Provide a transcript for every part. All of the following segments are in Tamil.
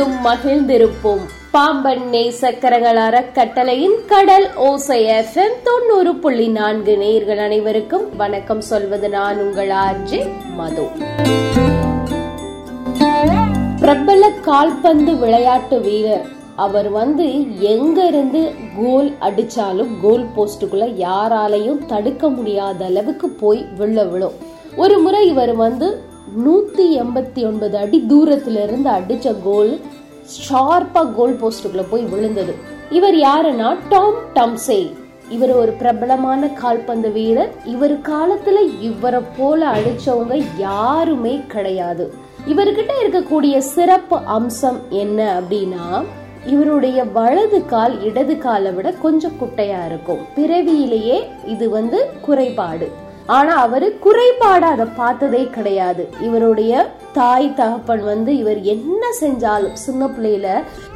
எப்பொழுதும் மகிழ்ந்திருப்போம். பாம்பன் நேசக்கரங்கள் அறக்கட்டளையின் கடல் ஓசை எஃப்எம் தொண்ணூறு புள்ளி நான்கு நேர்கள் அனைவருக்கும் வணக்கம் சொல்வது நான் உங்கள் ஆர்ஜி மது. பிரபல கால்பந்து விளையாட்டு வீரர். அவர் வந்து எங்க இருந்து கோல் அடிச்சாலும் கோல் போஸ்டுக்குள்ள யாராலையும் தடுக்க முடியாத அளவுக்கு போய் விழ விழும் ஒரு முறை இவர் வந்து நூத்தி எண்பத்தி ஒன்பது அடி தூரத்துல இருந்து அடிச்ச கோல் ஷார்ப்பா கோல் போஸ்டுக்குள்ள போய் விழுந்தது. இவர் யாருன்னா? டாம் டம்சே இவர் ஒரு பிரபலமான கால்பந்து வீரர். இவர் காலத்துல இவரை போல அடிச்சவங்க யாருமே கிடையாது. இவர்கிட்ட இருக்கக்கூடிய சிறப்பு அம்சம் என்ன அப்படின்னா இவருடைய வலது கால் இடது காலை விட கொஞ்சம் குட்டையா இருக்கும். பிறவியிலேயே இது வந்து குறைபாடு. ஆனா அவரு குறைபாடு அதை பார்த்ததே கிடையாது. இவருடைய தாய் தகப்பன் வந்து இவர் என்ன செஞ்சாலும் சின்ன பிள்ளையில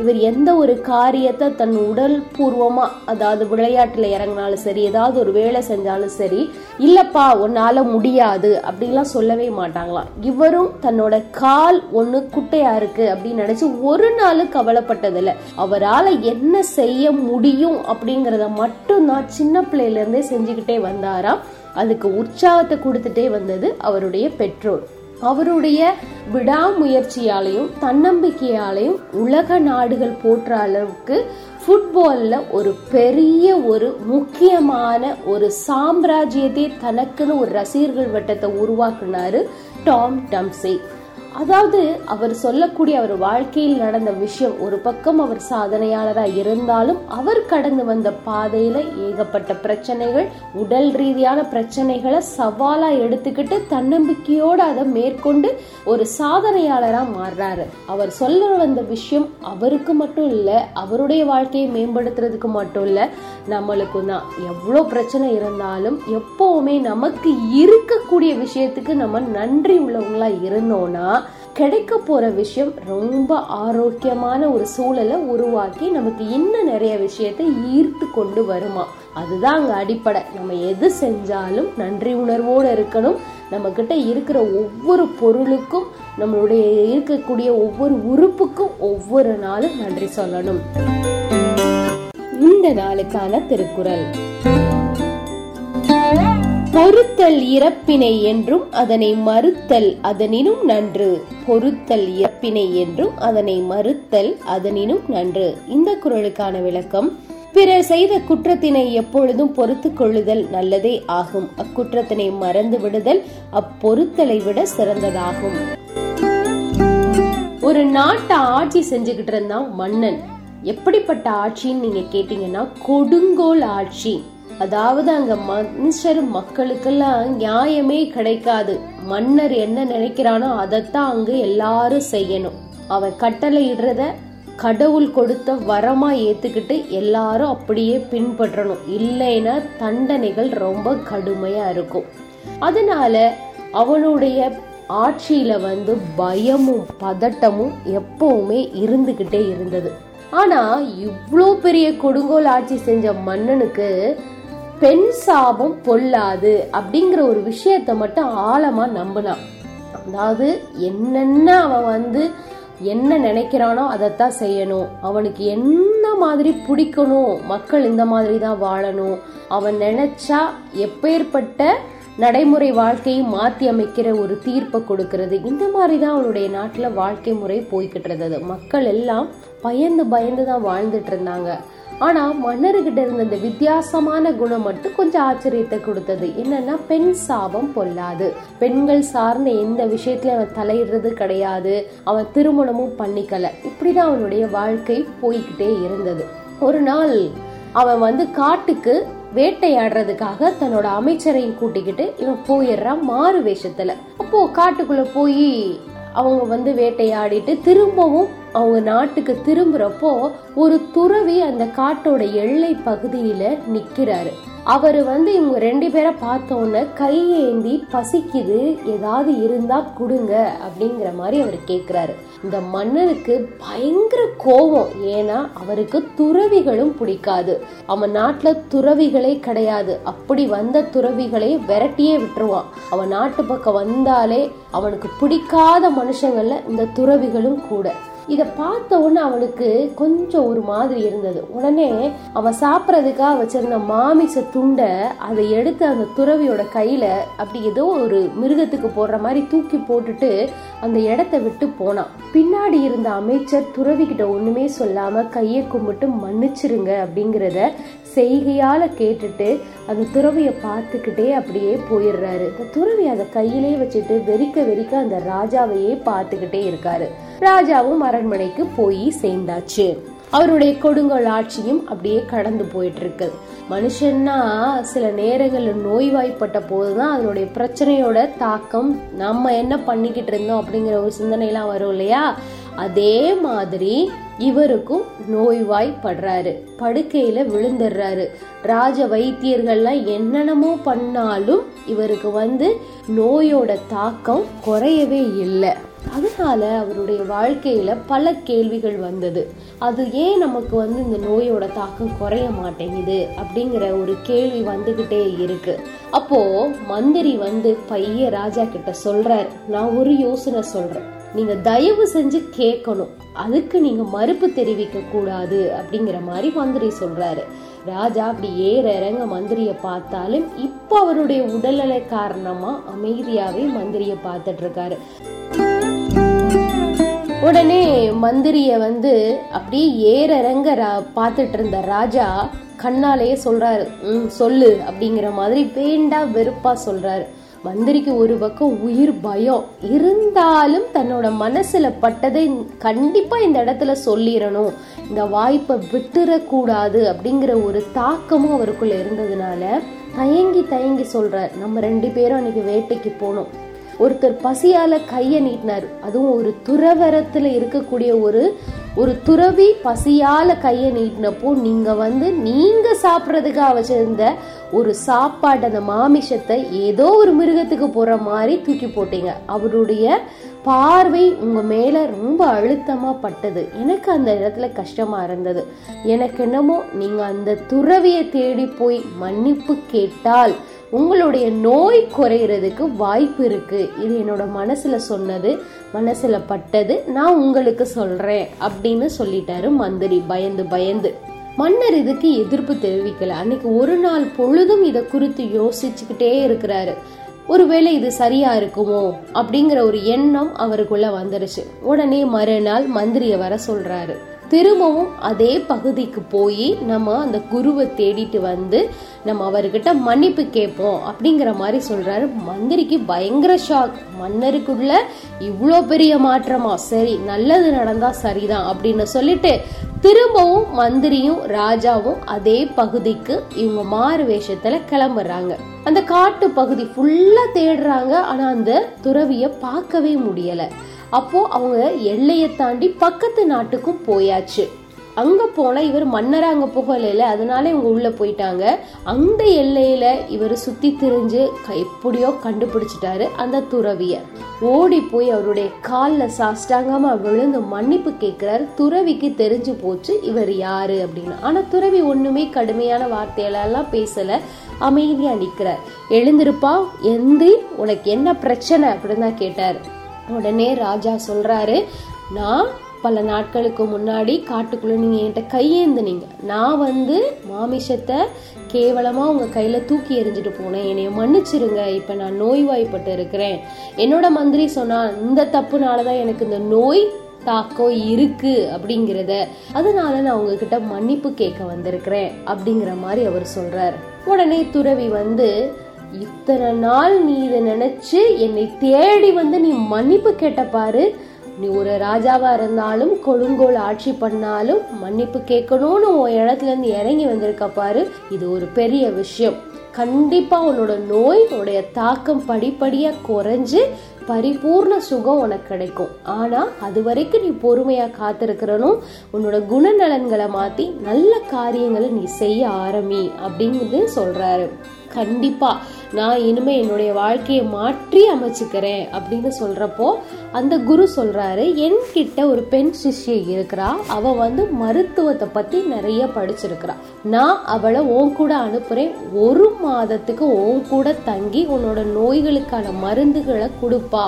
இவர் எந்த ஒரு காரியத்தை தன் உடல் பூர்வமா அதாவது விளையாட்டுல இறங்கினாலும் சரி ஏதாவது ஒரு வேலை செஞ்சாலும் சரி இல்லப்பா உன்னால முடியாது அப்படின்லாம் சொல்லவே மாட்டாங்களாம். இவரும் தன்னோட கால் ஒண்ணு குட்டையா இருக்கு அப்படின்னு நினைச்சு ஒரு நாள் கவலைப்பட்டதில்ல. அவரால் என்ன செய்ய முடியும் அப்படிங்கறத மட்டும் தான் சின்ன பிள்ளையில இருந்தே செஞ்சுக்கிட்டே வந்தாராம். அதுக்கு உற்சாகத்தை கொடுத்துட்டே வந்தது அவருடைய பெற்றோர். அவருடைய விடாமுயற்சியாலையும் தன்னம்பிக்கையாலையும் உலக நாடுகள் போற்ற அளவுக்கு ஃபுட்பாலில் ஒரு பெரிய ஒரு முக்கியமான ஒரு சாம்ராஜ்யத்தை தனக்குன்னு ஒரு ரசிகர்கள் வட்டத்தை உருவாக்குனாரு டாம் டம்சே அதாவது அவர் சொல்லக்கூடிய அவர் வாழ்க்கையில் நடந்த விஷயம் ஒரு பக்கம் அவர் சாதனையாளராக இருந்தாலும் அவர் கடந்து வந்த பாதையில ஏகப்பட்ட பிரச்சனைகள் உடல் ரீதியான பிரச்சனைகளை சவாலா எடுத்துக்கிட்டு தன்னம்பிக்கையோட அதை மேற்கொண்டு ஒரு சாதனையாளரா மாறுறாரு. அவர் சொல்ல வந்த விஷயம் அவருக்கு மட்டும் இல்ல அவருடைய வாழ்க்கையை மேம்படுத்துறதுக்கு மட்டும் இல்ல நம்மளுக்கும் தான் எவ்வளோ பிரச்சனை இருந்தாலும் எப்பவுமே நமக்கு இருக்கக்கூடிய விஷயத்துக்கு நம்ம நன்றி உள்ளவங்களா இருந்தோம்னா கிடைக்க போற விஷயம் ரொம்ப ஆரோக்கியமான ஒரு சூழலை உருவாக்கி நமக்கு இன்னும் நிறைய விஷயத்தை ஈர்த்து கொண்டு வருமா? அதுதான் அங்கே அடிப்படை. நம்ம எது செஞ்சாலும் நன்றி உணர்வோடு இருக்கணும். நம்மக்கிட்ட இருக்கிற ஒவ்வொரு பொருளுக்கும் நம்மளுடைய இருக்கக்கூடிய ஒவ்வொரு உறுப்புக்கும் ஒவ்வொரு நாளும் நன்றி சொல்லணும். இந்த நாளுக்கான திருக்குறள். பொறுத்தல் இறப்பினை என்றும் அதனை மறுத்தல் அதனினும் நன்று. பொறுத்தல் இறப்பினை என்றும் அதனை மறுத்தல் அதனினும் நன்று. இந்த குரலுக்கான விளக்கம் பிறர் செய்த குற்றத்தினை எப்பொழுதும் பொறுத்து கொள்ளுதல் நல்லதே ஆகும். அக்குற்றத்தினை மறந்து விடுதல் அப்பொறுத்தலை விட சிறந்ததாகும். ஒரு நாட்டை ஆட்சி செஞ்சுக்கிட்டு இருந்தான் மன்னன். எப்படிப்பட்ட ஆட்சின்னு நீங்க கேட்டீங்கன்னா கொடுங்கோல் ஆட்சி. அதாவது அங்க மனுஷர் மக்களுக்கெல்லாம் நியாயமே கிடைக்காது. மன்னர் என்ன நினைக்கிறானோ அதைத்தான் அங்க எல்லாரும் செய்யணும். அவன் கட்டளை இடுறத கடவுள் கொடுத்த வரமா ஏத்துக்கிட்டு எல்லாரும் அப்படியே பின்பற்றணும். இல்லைன்னா தண்டனைகள் ரொம்ப கடுமையா இருக்கும். அதனால அவனுடைய ஆட்சியில வந்து பயமும் பதட்டமும் எப்பவுமே இருந்துகிட்டே இருந்தது. ஆனா இவ்வளோ பெரிய கொடுங்கோல் ஆட்சி செஞ்ச மன்னனுக்கு பெண் சாபம் பொல்லாது அப்படிங்கிற ஒரு விஷயத்த மட்டும் ஆழமா நம்பினான் அதாவது என்னென்ன அவன் வந்து என்ன நினைக்கிறானோ அதைத்தான் செய்யணும். அவனுக்கு என்ன மாதிரி பிடிக்கணும்? மக்கள் இந்த மாதிரி தான் வாழணும். அவன் நினைச்சா எப்பேற்பட்ட நடைமுறை வாழ்க்கையை மாற்றி அமைக்கிற ஒரு தீர்ப்பை கொடுக்கறது. இந்த மாதிரி தான் அவனுடைய நாட்டில் வாழ்க்கை முறை போய்கிட்டு இருந்தது. மக்கள் எல்லாம் பயந்து பயந்து தான் வாழ்ந்துட்டு இருந்தாங்க. ஆனா மன்னர்கிட்ட இருந்த இந்த வித்தியாசமான குணம் மட்டும் கொஞ்சம் ஆச்சரியத்தை கொடுத்தது. என்னன்னா பெண் சாபம் பொல்லாது. பெண்கள் சார்ந்த எந்த விஷயத்துல அவன் தலையிடுறது கிடையாது. அவன் திருமணமும் பண்ணிக்கல. இப்படிதான் அவனுடைய வாழ்க்கை போய்கிட்டே இருந்தது. ஒரு நாள் அவன் வந்து காட்டுக்கு வேட்டையாடுறதுக்காக தன்னோட அமைச்சரையும் கூட்டிக்கிட்டு இவன் போயிடுறான் மாறு வேஷத்துல. அப்போ காட்டுக்குள்ள போய் அவங்க வந்து வேட்டையாடிட்டு திரும்பவும் அவங்க நாட்டுக்கு திரும்புறப்போ ஒரு துறவி அந்த காட்டோட எல்லை பகுதியில நிக்கிறாரு. அவரு வந்து இவங்க ரெண்டு பேரை பார்த்தோன்ன கை கையேந்தி பசிக்குது ஏதாவது இருந்தா கொடுங்க அப்படிங்கிற மாதிரி அவர் கேக்குறாரு. இந்த மன்னருக்கு பயங்கர கோபம். ஏன்னா அவருக்கு துறவிகளும் பிடிக்காது. அவன் நாட்டுல துறவிகளே கிடையாது. அப்படி வந்த துறவிகளை விரட்டியே விட்டுருவான். அவன் நாட்டு பக்கம் வந்தாலே அவனுக்கு பிடிக்காத மனுஷங்கள்ல இந்த துறவிகளும் கூட. இதை பார்த்த உடனே அவனுக்கு கொஞ்சம் ஒரு மாதிரி இருந்தது. உடனே அவன் சாப்பிட்றதுக்காக வச்சிருந்த மாமிச துண்டை அதை எடுத்து அந்த துறவியோட கையில அப்படி ஏதோ ஒரு மிருகத்துக்கு போடுற மாதிரி தூக்கி போட்டுட்டு அந்த இடத்த விட்டு போனான். பின்னாடி இருந்த அமைச்சர் துறவி கிட்ட ஒண்ணுமே சொல்லாம கையை கும்பிட்டு மன்னிச்சிருங்க அப்படிங்கிறத செய்கையால கேட்டுட்டு அந்த துறவியை பார்த்துக்கிட்டே அப்படியே போயிடுறாரு. இந்த துறவி அதை கையிலே வச்சுட்டு வெறிக்க வெறிக்க அந்த ராஜாவையே பார்த்துக்கிட்டே இருக்காரு. ராஜாவும் அரண்மனைக்கு போய் சேர்ந்தாச்சு. அவருடைய கொடுங்கோல் ஆட்சியும் அப்படியே கடந்து போயிட்டு இருக்கு மனுஷன்னா சில நேரங்களில் நோய்வாய்ப்பட்ட போதுதான் அதனுடைய பிரச்சனையோட தாக்கம். நம்ம என்ன பண்ணிக்கிட்டு இருந்தோம் அப்படிங்கிற ஒரு சிந்தனைலாம் வரும் இல்லையா? அதே மாதிரி இவருக்கும் நோய்வாய்ப்படுறாரு. படுக்கையில விழுந்துடுறாரு. ராஜ வைத்தியர்கள்லாம் என்னென்னமோ பண்ணாலும் இவருக்கு வந்து நோயோட தாக்கம் குறையவே இல்லை. அதனால அவருடைய வாழ்க்கையில பல கேள்விகள் வந்தது. அது ஏன் நமக்கு வந்து இந்த நோயோட தாக்கம் குறைய மாட்டேங்குது அப்படிங்கிற ஒரு கேள்வி வந்துகிட்டே இருக்கு. அப்போ மந்திரி வந்து பைய ராஜா கிட்ட சொல்றாரு நான் ஒரு யோசனை சொல்றேன். நீங்க தயவு செஞ்சு கேட்கணும். அதுக்கு நீங்க மறுப்பு தெரிவிக்க கூடாது. அப்படிங்கிற மாதிரி மந்திரி சொல்றாரு. ராஜா அப்படி ஏற இறங்க மந்திரிய பார்த்தாலும் இப்போ அவருடைய உடல்நிலை காரணமா அமைதியாவே மந்திரிய பார்த்துட்டு இருக்காரு. உடனே மந்திரிய வந்து அப்படியே ஏறறங்க பார்த்துட்டு இருந்த ராஜா கண்ணாலேயே சொல்றாரு ம் சொல்லு அப்படிங்கிற மாதிரி வேண்டா வெறுப்பா சொல்றாரு. மந்திரிக்கு ஒரு பக்கம் உயிர் பயம். இருந்தாலும் தன்னோட மனசுல பட்டதை கண்டிப்பா இந்த இடத்துல சொல்லிடணும் இந்த வாய்ப்பை விட்டுறக்கூடாது அப்படிங்கிற ஒரு தாக்கமும் அவருக்குள்ள இருந்ததுனால தயங்கி தயங்கி சொல்றார். நம்ம ரெண்டு பேரும் அன்னைக்கு வேட்டைக்கு போனோம். ஒருத்தர் பசியால கையை நீட்டினார். அதுவும் ஒரு துறவரத்துல இருக்கக்கூடிய ஒரு ஒரு துறவி பசியால கையை நீட்டினப்போ நீங்க வந்து நீங்க சாப்பிட்றதுக்காக வச்சிருந்த ஒரு சாப்பாடு அந்த மாமிஷத்தை ஏதோ ஒரு மிருகத்துக்கு போற மாதிரி தூக்கி போட்டீங்க. அவருடைய பார்வை உங்க மேல ரொம்ப அழுத்தமா பட்டது. எனக்கு அந்த இடத்துல கஷ்டமா இருந்தது. எனக்கு என்னமோ நீங்க அந்த துறவியை தேடி போய் மன்னிப்பு கேட்டால் உங்களுடைய நோய் குறையிறதுக்கு வாய்ப்பு இருக்கு. இது என்னோட மனசுல சொன்னது மனசுல பட்டது நான் உங்களுக்கு சொல்றேன் அப்படின்னு சொல்லிட்டாரு மந்திரி. பயந்து பயந்து. மன்னர் இதுக்கு எதிர்ப்பு தெரிவிக்கல. அன்னைக்கு ஒரு நாள் பொழுதும் இதை குறித்து யோசிச்சுக்கிட்டே இருக்கிறாரு. ஒருவேளை இது சரியா இருக்குமோ அப்படிங்கிற ஒரு எண்ணம் அவருக்குள்ள வந்துருச்சு. உடனே மறுநாள் மந்திரியை வர சொல்றாரு. திரும்பவும் அதே பகுதிக்கு போய் நம்ம அந்த குருவை தேடிட்டு வந்து நம்ம அவர்கிட்ட மன்னிப்பு கேட்போம் அப்படிங்கிற மாதிரி சொல்றாரு. மந்திரிக்கு பயங்கர ஷாக் மன்னருக்குள்ள இவ்வளோ பெரிய மாற்றமா? சரி நல்லது நடந்தா சரிதான் அப்படின்னு சொல்லிட்டு திரும்பவும் மந்திரியும் ராஜாவும் அதே பகுதிக்கு இவங்க மாறு வேஷத்துல கிளம்புறாங்க. அந்த காட்டு பகுதி ஃபுல்லா தேடுறாங்க. ஆனா அந்த துறவிய பார்க்கவே முடியலை. அப்போ அவங்க எல்லையை தாண்டி பக்கத்து நாட்டுக்கும் போயாச்சு. அங்க போனா இவர் மன்னரா அங்க போகல அதனால இவங்க உள்ள போயிட்டாங்க. அந்த எல்லையில இவர் சுத்தி திரிஞ்சு எப்படியோ கண்டுபிடிச்சிட்டாரு அந்த துறவிய. ஓடி போய் அவருடைய காலில் சாஷ்டாங்கமா விழுந்து மன்னிப்பு கேட்கிறாரு. துறவிக்கு தெரிஞ்சு போச்சு இவர் யாரு அப்படின்னு. ஆனா துறவி ஒண்ணுமே கடுமையான வார்த்தைகளெல்லாம் பேசல. அமைதியா நிக்கிறார். எழுந்திருப்பா எந்தி உனக்கு என்ன பிரச்சனை? அப்படின்னு தான் கேட்டாரு. உடனே ராஜா சொல்றாரு நான் பல நாட்களுக்கு முன்னாடி காட்டுக்குள்ள நீங்கள் என்கிட்ட கையேந்துனீங்க. நான் வந்து மாமிஷத்தை கேவலமாக உங்கள் கையில் தூக்கி எறிஞ்சிட்டு போனேன். என்னை மன்னிச்சிருங்க. இப்போ நான் நோய்வாய்ப்பட்டு இருக்கிறேன். என்னோட மந்திரி சொன்னால் இந்த தப்புனாலதான் எனக்கு இந்த நோய் தாக்கம் இருக்கு அப்படிங்கிறத. அதனால நான் உங்ககிட்ட மன்னிப்பு கேட்க வந்திருக்கிறேன் அப்படிங்கிற மாதிரி அவர் சொல்றார். உடனே துறவி வந்து இத்தனை நாள் நீ இதை நினைச்சு என்னை தேடி வந்து நீ மன்னிப்பு கேட்ட பாரு. நீ ஒரு ராஜாவா இருந்தாலும் கொடுங்கோல் ஆட்சி பண்ணாலும் மன்னிப்பு கேட்கணும்னு உன் இடத்துல இருந்து இறங்கி வந்திருக்க பாரு. இது ஒரு பெரிய விஷயம். கண்டிப்பா உன்னோட நோய் உடைய தாக்கம் படிப்படியா குறைஞ்சு பரிபூர்ண சுகம் உனக்கு கிடைக்கும். ஆனா அது வரைக்கும் நீ பொறுமையா காத்திருக்கிறனும் உன்னோட குணநலன்களை மாத்தி நல்ல காரியங்களை நீ செய்ய ஆரம்பி அப்படிங்கிறது சொல்றாரு. கண்டிப்பாக நான் இனிமேல் என்னுடைய வாழ்க்கையை மாற்றி அமைச்சுக்கிறேன் அப்படின்னு சொல்கிறப்போ அந்த குரு சொல்கிறாரு என்கிட்ட ஒரு பெண் சிஷ்யை இருக்கிறா. அவள் வந்து மருத்துவத்தை பற்றி நிறைய படிச்சிருக்கிறா. நான் அவளை உன் கூட அனுப்புகிறேன் ஒரு மாதத்துக்கு உன் கூட தங்கி உன்னோட நோய்களுக்கான மருந்துகளை கொடுப்பா.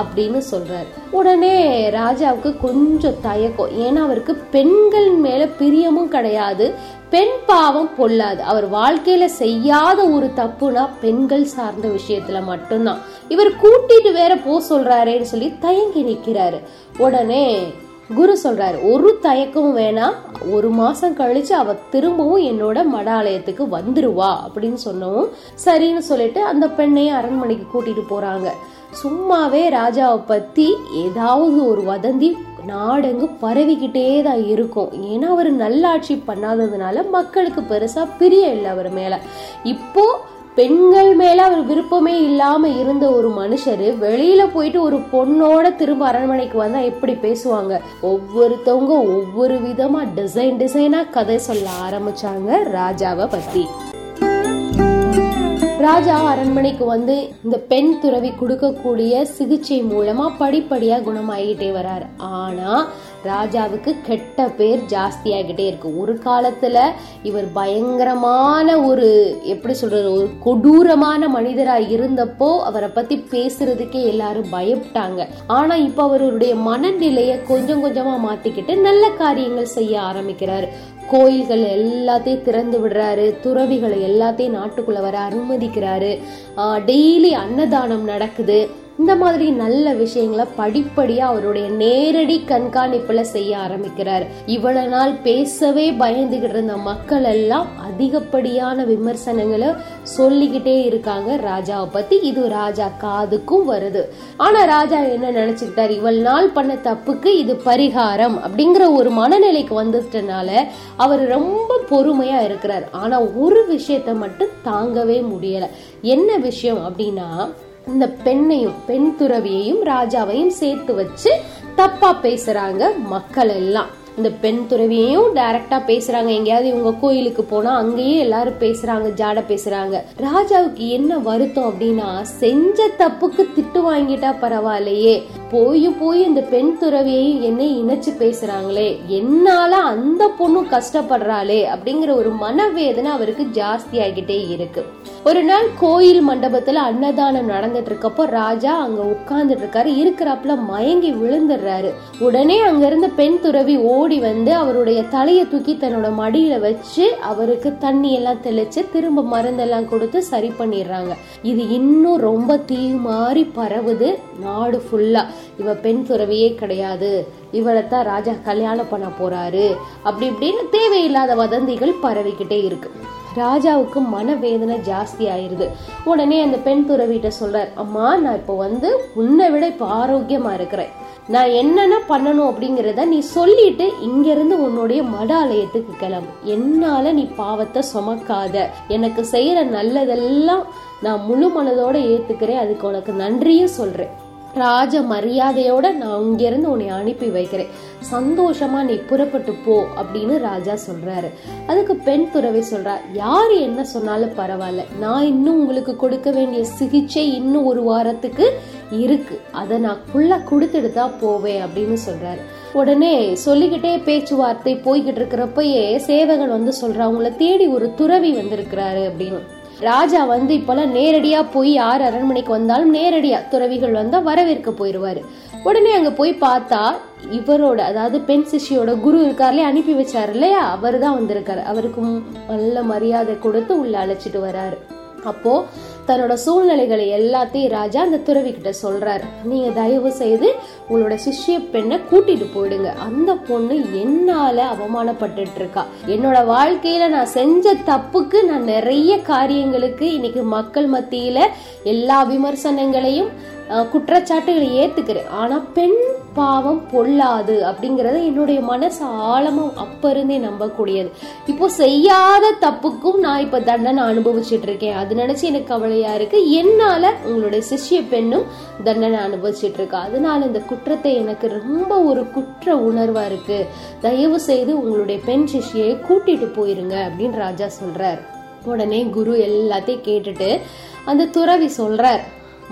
அப்படின்னு சொல்கிறாரு உடனே ராஜாவுக்கு கொஞ்சம் தயக்கம். ஏன்னா அவருக்கு பெண்கள் மேலே பிரியமும் கிடையாது. பெண் பாவம் பொல்லாது. அவர் வாழ்க்கையில செய்யாத ஒரு தப்புனா பெண்கள் சார்ந்த விஷயத்துல மட்டும்தான். இவர் கூட்டிட்டு வேற போ சொல்றாரேன்னு சொல்லி தயங்கி நிக்கிறாரு. உடனே குரு சொல்றாரு ஒரு தயக்கமும் வேணாம். ஒரு மாசம் கழிச்சு அவ திரும்பவும் என்னோட மடாலயத்துக்கு வந்துருவா அப்படின்னு சொன்னவும் சரின்னு சொல்லிட்டு அந்த பெண்ணையும் அரண்மனைக்கு கூட்டிட்டு போறாங்க. சும்மாவே ராஜாவை பத்தி ஏதாவது ஒரு வதந்தி நாடெங்கு பரவிக்கிட்டே தான் இருக்கும். ஏன்னா அவர் நல்லாட்சி பண்ணாததுனால மக்களுக்கு பெருசா பிரிய இல்லை அவர் மேல. இப்போ பெண்கள் மேல அவர் விருப்பமே இல்லாம இருந்த ஒரு மனுஷர் வெளியில போயிட்டு ஒரு பொண்ணோட திரும்ப அரண்மனைக்கு வந்தா எப்படி பேசுவாங்க? ஒவ்வொருத்தவங்க ஒவ்வொரு விதமா டிசைன் டிசைனா கதை சொல்ல ஆரம்பிச்சாங்க ராஜாவை பத்தி. ராஜா அரண்மனைக்கு வந்து இந்த பெண் துறவி கொடுக்கக்கூடிய சிகிச்சை மூலமா படிப்படியா குணமாகிட்டே வராரு. ஆனா ராஜாவுக்கு கெட்ட பேர் ஜாஸ்தியாகிட்டே இருக்கு. ஒரு காலத்துல இவர் பயங்கரமான ஒரு எப்படி சொல்றது ஒரு கொடூரமான மனிதரா இருந்தப்போ அவரை பத்தி பேசுறதுக்கே எல்லாரும் பயப்பட்டாங்க. ஆனா இப்ப அவருடைய மனநிலைய கொஞ்சம் கொஞ்சமா மாத்திக்கிட்டு நல்ல காரியங்கள் செய்ய ஆரம்பிக்கிறாரு. கோயில்கள் எல்லாத்தையும் திறந்து விடுறாரு. துறவிகளை எல்லாத்தையும் நாட்டுக்குள்ள வர அனுமதிக்கிறாரு. டெய்லி அன்னதானம் நடக்குது. இந்த மாதிரி நல்ல விஷயங்களை படிப்படியா அவருடைய நேரடி கண்காணிப்புல செய்ய ஆரம்பிக்கிறார். இவ்வளவு நாள் பேசவே பயந்துகிட்டு இருந்த மக்கள் எல்லாம் அதிகப்படியான விமர்சனங்களை சொல்லிக்கிட்டே இருக்காங்க. ராஜாவை பத்தி இது ராஜா காதுக்கும் வருது. ஆனா ராஜா என்ன நினைச்சுக்கிட்டார் இவ்வளவு நாள் பண்ண தப்புக்கு இது பரிகாரம் அப்படிங்கிற ஒரு மனநிலைக்கு வந்துட்டனால அவர் ரொம்ப பொறுமையா இருக்கிறார். ஆனா ஒரு விஷயத்த மட்டும் தாங்கவே முடியல. என்ன விஷயம் அப்படின்னா இந்த பெண்ணையும் பெண் துறவியையும் ராஜாவையும் சேர்த்து வச்சு தப்பா பேசுறாங்க மக்கள் எல்லாம். இந்த பெண் துறவியையும் டைரக்டா பேசுறாங்க. எங்கேயாவது இவங்க கோயிலுக்கு போனா அங்கேயே எல்லாரும் பேசுறாங்க ஜாட பேசுறாங்க. ராஜாவுக்கு என்ன வருத்தம் அப்படின்னா செஞ்ச தப்புக்கு திட்டு வாங்கிட்டா பரவாயில்லையே. போய் போய் இந்த பெண் துறவியையும் என்னை இணைச்சு பேசுறாங்களே. என்னால அந்த பொண்ணும் கஷ்டப்படுறாளே அப்படிங்கிற ஒரு மனவேதனை அவருக்கு ஜாஸ்தி ஆகிட்டே இருக்கு. ஒரு நாள் கோயில் மண்டபத்துல அன்னதானம் நடந்துட்டு இருக்கப்போ ராஜா அங்க உட்கார்ந்துட்டு இருக்காரு இருக்கிறாப்புல மயங்கி விழுந்துடுறாரு. உடனே அங்க இருந்த பெண் துறவி ஓடி வந்து அவருடைய தலையை தூக்கி தன்னோட மடியில வச்சு அவருக்கு தண்ணி எல்லாம் தெளிச்சு திரும்ப மருந்தெல்லாம் கொடுத்து சரி பண்ணிடுறாங்க. இது இன்னும் ரொம்ப தீ மாறி பரவுது. நாடு ஃபுல்லா இவ பெண் துறவியே கிடையாது. இவளைத்தான் ராஜா கல்யாணம் பண்ண போறாரு. அப்படி இப்படின்னு தேவையில்லாத வதந்திகள் பரவிக்கிட்டே இருக்கு. ராஜாவுக்கு மனவேதனை ஜாஸ்தி ஆயிருது. உடனே அந்த பெண் துறவிட்ட சொல்றார் அம்மா நான் இப்போ வந்து உன்னை விட இப்போ ஆரோக்கியமா இருக்கிறேன். நான் என்னென்ன பண்ணணும் அப்படிங்கிறத நீ சொல்லிட்டு இங்கிருந்து உன்னுடைய மட ஆலயத்துக்கு கிளம்பு. என்னால நீ பாவத்தை சுமக்காத. எனக்கு செய்யற நல்லதெல்லாம் நான் முழு மனதோட ஏத்துக்கிறேன். அதுக்கு உனக்கு நன்றியும் சொல்றேன். ராஜ மரியாதையோட நான் இங்கிருந்து உன்னை அனுப்பி வைக்கிறேன். சந்தோஷமா நீ புறப்பட்டு போ அப்படின்னு ராஜா சொல்றாரு. அதுக்கு பெண் துறவி சொல்றா யார் என்ன சொன்னாலும் பரவாயில்ல. நான் இன்னும் உங்களுக்கு கொடுக்க வேண்டிய சிகிச்சை இன்னும் ஒரு வாரத்துக்கு இருக்கு. அதை நான் ஃபுல்லாக கொடுத்துட்டு தான் போவேன் அப்படின்னு சொல்றாரு. உடனே சொல்லிக்கிட்டே பேச்சுவார்த்தை போய்கிட்டு இருக்கிறப்பயே சேவகன் வந்து சொல்றா உங்களை தேடி ஒரு துறவி வந்திருக்கிறாரு அப்படின்னு. ராஜா வந்து இப்பெல்லாம் நேரடியா போய் யார் அரண்மனைக்கு வந்தாலும் நேரடியா துறவிகள் வந்தா வரவேற்க போயிருவாரு. உடனே அங்க போய் பார்த்தா இவரோட அதாவது பெண் சிஷியோட குரு இருக்கார்லயே அனுப்பி வச்சாரு இல்லையா? அவர் தான் வந்திருக்காரு. அவருக்கும் நல்ல மரியாதை கொடுத்து உள்ள அழைச்சிட்டு வராரு. அப்போ தன்னோட சூழ்நிலைகளை எல்லாத்தையும் ராஜா அந்த துறவி கிட்ட சொல்றாரு. நீங்க தயவு செய்து உங்களோட சிஷ்ய பெண்ணை கூட்டிட்டு போயிடுங்க. அந்த பொண்ணு என்னால அவமானப்பட்டுட்டு இருக்கா. என்னோட வாழ்க்கையில நான் செஞ்ச தப்புக்கு நான் நிறைய காரியங்களுக்கு இன்னைக்கு மக்கள் மத்தியில எல்லா விமர்சனங்களையும் குற்றச்சாட்டுகளை ஏத்துக்கிறேன். ஆனா பெண் பாவம் பொல்லாது அப்படிங்கிறது என்னுடைய மனசு ஆழமா அப்ப இருந்தே நம்பக்கூடியது. இப்போ செய்யாத தப்புக்கும் நான் இப்ப தண்டனை அனுபவிச்சுட்டு இருக்கேன். அது நினைச்சு எனக்கு கவலையா இருக்கு. என்னால உங்களுடைய சிஷ்ய பெண்ணும் தண்டனை அனுபவிச்சுட்டு இருக்கா. அதனால இந்த குற்றத்தை எனக்கு ரொம்ப ஒரு குற்ற உணர்வா இருக்கு. தயவு செய்து உங்களுடைய பெண் சிஷியை கூட்டிட்டு போயிருங்க அப்படின்னு ராஜா சொல்றார். உடனே குரு எல்லாத்தையும் கேட்டுட்டு அந்த துறவி சொல்றார்.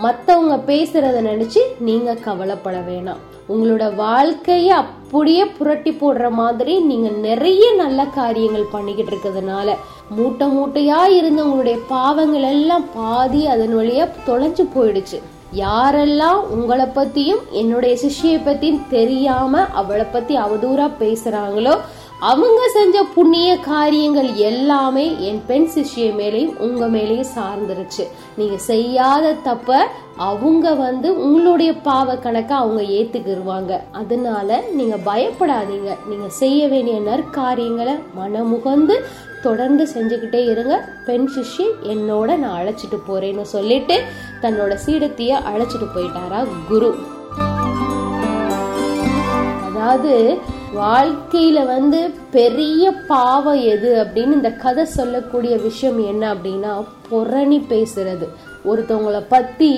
மற்றவங்க பேசுறத நினைச்சு நீங்க கவலைப்பட வேணாம். உங்களோட வாழ்க்கைய அப்படியே புரட்டி போடுற மாதிரி நீங்க நிறைய நல்ல காரியங்கள் பண்ணிக்கிட்டு இருக்கிறதுனால மூட்டை மூட்டையா இருந்த உங்களுடைய பாவங்கள் எல்லாம் பாதி அதன் வழியா தொலைஞ்சு போயிடுச்சு. யாரெல்லாம் உங்களை பத்தியும் என்னுடைய சிஷியை பத்தியும் தெரியாம அவளை பத்தி அவதூறா பேசுறாங்களோ அவங்க செஞ்ச புண்ணிய காரியங்கள் எல்லாமே என் பெண் சிஷ்ய மேலேயும் உங்க மேலேயும் சார்ந்துருச்சு. நீங்க செய்யாத தப்ப அவங்க வந்து உங்களுடைய பாவ கணக்கை அவங்க ஏத்துக்கிடுவாங்க அதனால நீங்க பயப்படாதீங்க. நீங்க செய்ய வேண்டிய நற்காரியங்களை மனமுகந்து தொடர்ந்து செஞ்சுக்கிட்டே இருங்க. பெண் சிஷ்யை என்னோட நான் அழைச்சிட்டு போறேன்னு சொல்லிட்டு தன்னோட சீடத்திய அழைச்சிட்டு போயிட்டாரா குரு. அதாவது வாழ்க்கையில வந்து பெரிய பாவம் எது அப்படின்னு இந்த கதை சொல்லக்கூடிய விஷயம் என்ன அப்படின்னா புரணி பேசுறது. ஒருத்தவங்கள பத்தி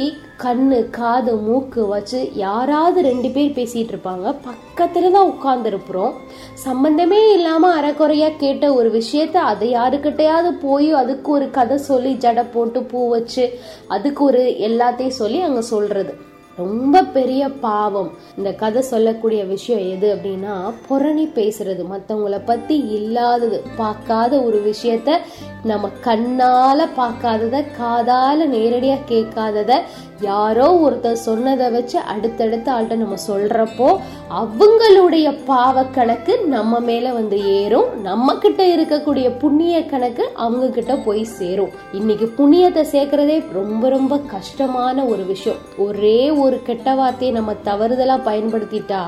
கண்ணு காது மூக்கு வச்சு யாராவது ரெண்டு பேர் பேசிட்டு இருப்பாங்க. பக்கத்துல தான் உட்கார்ந்துருப்புறோம் சம்பந்தமே இல்லாம அறக்குறையா கேட்ட ஒரு விஷயத்த அதை யாருக்கிட்டையாவது போய் அதுக்கு ஒரு கதை சொல்லி ஜடை போட்டு பூ வச்சு அதுக்கு ஒரு எல்லாத்தையும் சொல்லி அங்க சொல்றது. ரொம்ப பெரிய பாவம். இந்த கதை சொல்லக்கூடிய விஷயம் எது அப்படின்னா புரணி பேசுறது. மற்றவங்கள பத்தி இல்லாதது. பார்க்காத ஒரு விஷயத்த நம்ம கண்ணால பார்க்காதத காதால நேரடியா கேட்காதத யாரோ ஒருத்தர் சொன்னதை வச்சு அடுத்தடுத்த ஆள்கிட்ட நம்ம சொல்றப்போ அவங்களுடைய பாவ கணக்கு நம்ம மேல வந்து ஏறும். நம்ம கிட்ட இருக்கக்கூடிய புண்ணிய கணக்கு அவங்க கிட்ட போய் சேரும். இன்னைக்கு புண்ணியத்தை சேர்க்கறதே ரொம்ப ரொம்ப கஷ்டமான ஒரு விஷயம். ஒரே ஒரு ஒரு கெட்ட வார்த்தையை நம்ம தவறுதலா பயன்படுத்திட்டா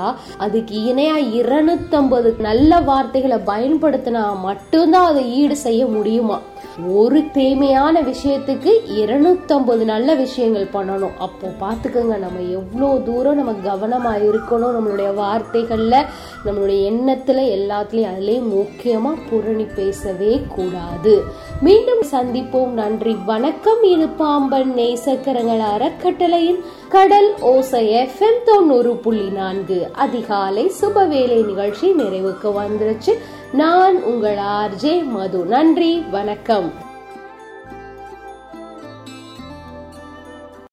அதுக்கு இணையா இருநூத்தம்பது நல்ல வார்த்தைகளை பயன்படுத்தினா மட்டும்தான் அதை ஈடு செய்ய முடியுமா? ஒரு தீமையான விஷயத்துக்கு இருநூத்தம்பது நல்ல விஷயங்கள் பண்ணணும். அப்போ பார்த்துக்கோங்க நம்ம எவ்வளோ தூரம் நம்ம கவனமாக இருக்கணும் நம்மளுடைய வார்த்தைகளில் நம்மளுடைய எண்ணத்தில் எல்லாத்துலேயும் அதுலேயும் முக்கியமாக புரணி பேசவே கூடாது. மீண்டும் சந்திப்போம். நன்றி வணக்கம். இது பாம்பன் நேசக்கரங்கள் அறக்கட்டளையின் கடல் ஓசை எஃப்எம் தொண்ணூறு புள்ளி நான்கு. அதிகாலை சுபவேளை நிகழ்ச்சி நிறைவுக்கு வந்துருச்சு. நான் உங்கள் ஆர்ஜே மது. நன்றி வணக்கம்.